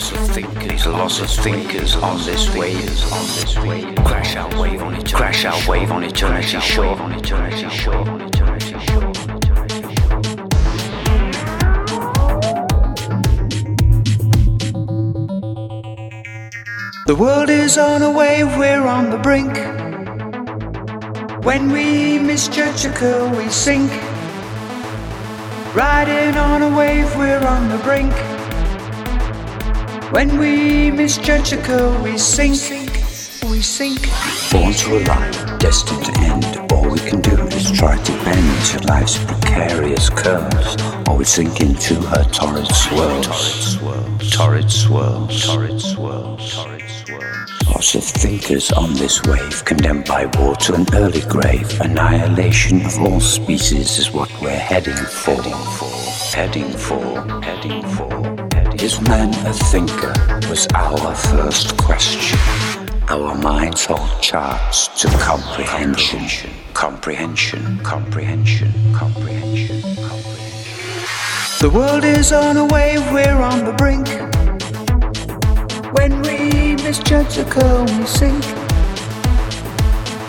thinkers, loss of thinkers on this wave, on this wave. Crash our wave on eternity, crash our wave on eternity shore, on eternity shore, on eternity shore. The world is on a wave, we're on the brink. When we misjudge a curl, we sink. Riding on a wave, we're on the brink. When we misjudge a curl, we sink. We sink. Born to a life destined to end. All we can do is try to bend to life's precarious curves, or we sink into her torrid swirls. Torrid swirls, torrid swirls, torrid swirls. Lots of thinkers on this wave, condemned by war to an early grave. Annihilation of all species is what we're heading for. Heading for, heading for, heading Is man a thinker? Was our first question. Our minds hold charts to comprehension. Comprehension, comprehension, comprehension, comprehension. The world is on a wave, we're on the brink. When we misjudge the curl, we sink.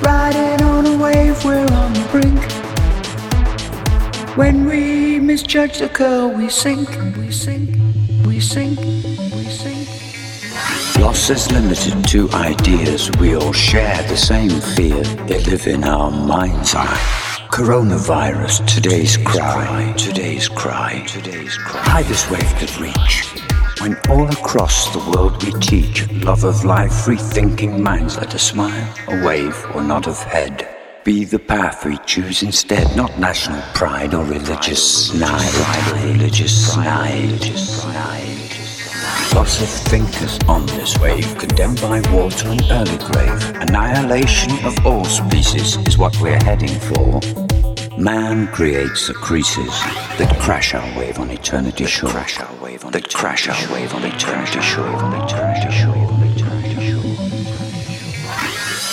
Riding on a wave, we're on the brink. When we misjudge the curl, we sink, we sink, we sink, we sink. Loss is limited to ideas. We all share the same fear. They live in our mind's eye. Coronavirus, today's cry, today's cry, today's cry. High this wave could reach. When all across the world we teach love of life, free thinking minds let a smile, a wave, or nod of head. Be the path we choose instead, not national pride or religious snide, religious snide. Of thinkers on this wave, condemned by war to an early grave. Annihilation of all species is what we're heading for. Man creates the creases that crash our wave on eternity shore. Crash our wave on that crash our wave on eternity shore. On eternity shore. On eternity shore.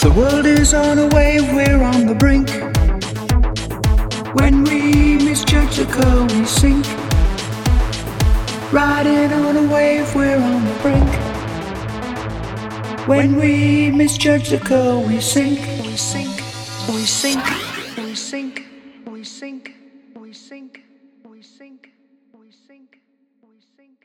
The world is on a wave, we're on the brink. When we misjudge the curl, we sink. Riding on a wave, when we misjudge the call, we sink, we sink, we sink, we sink, we sink, we sink, we sink, we sink, we sink.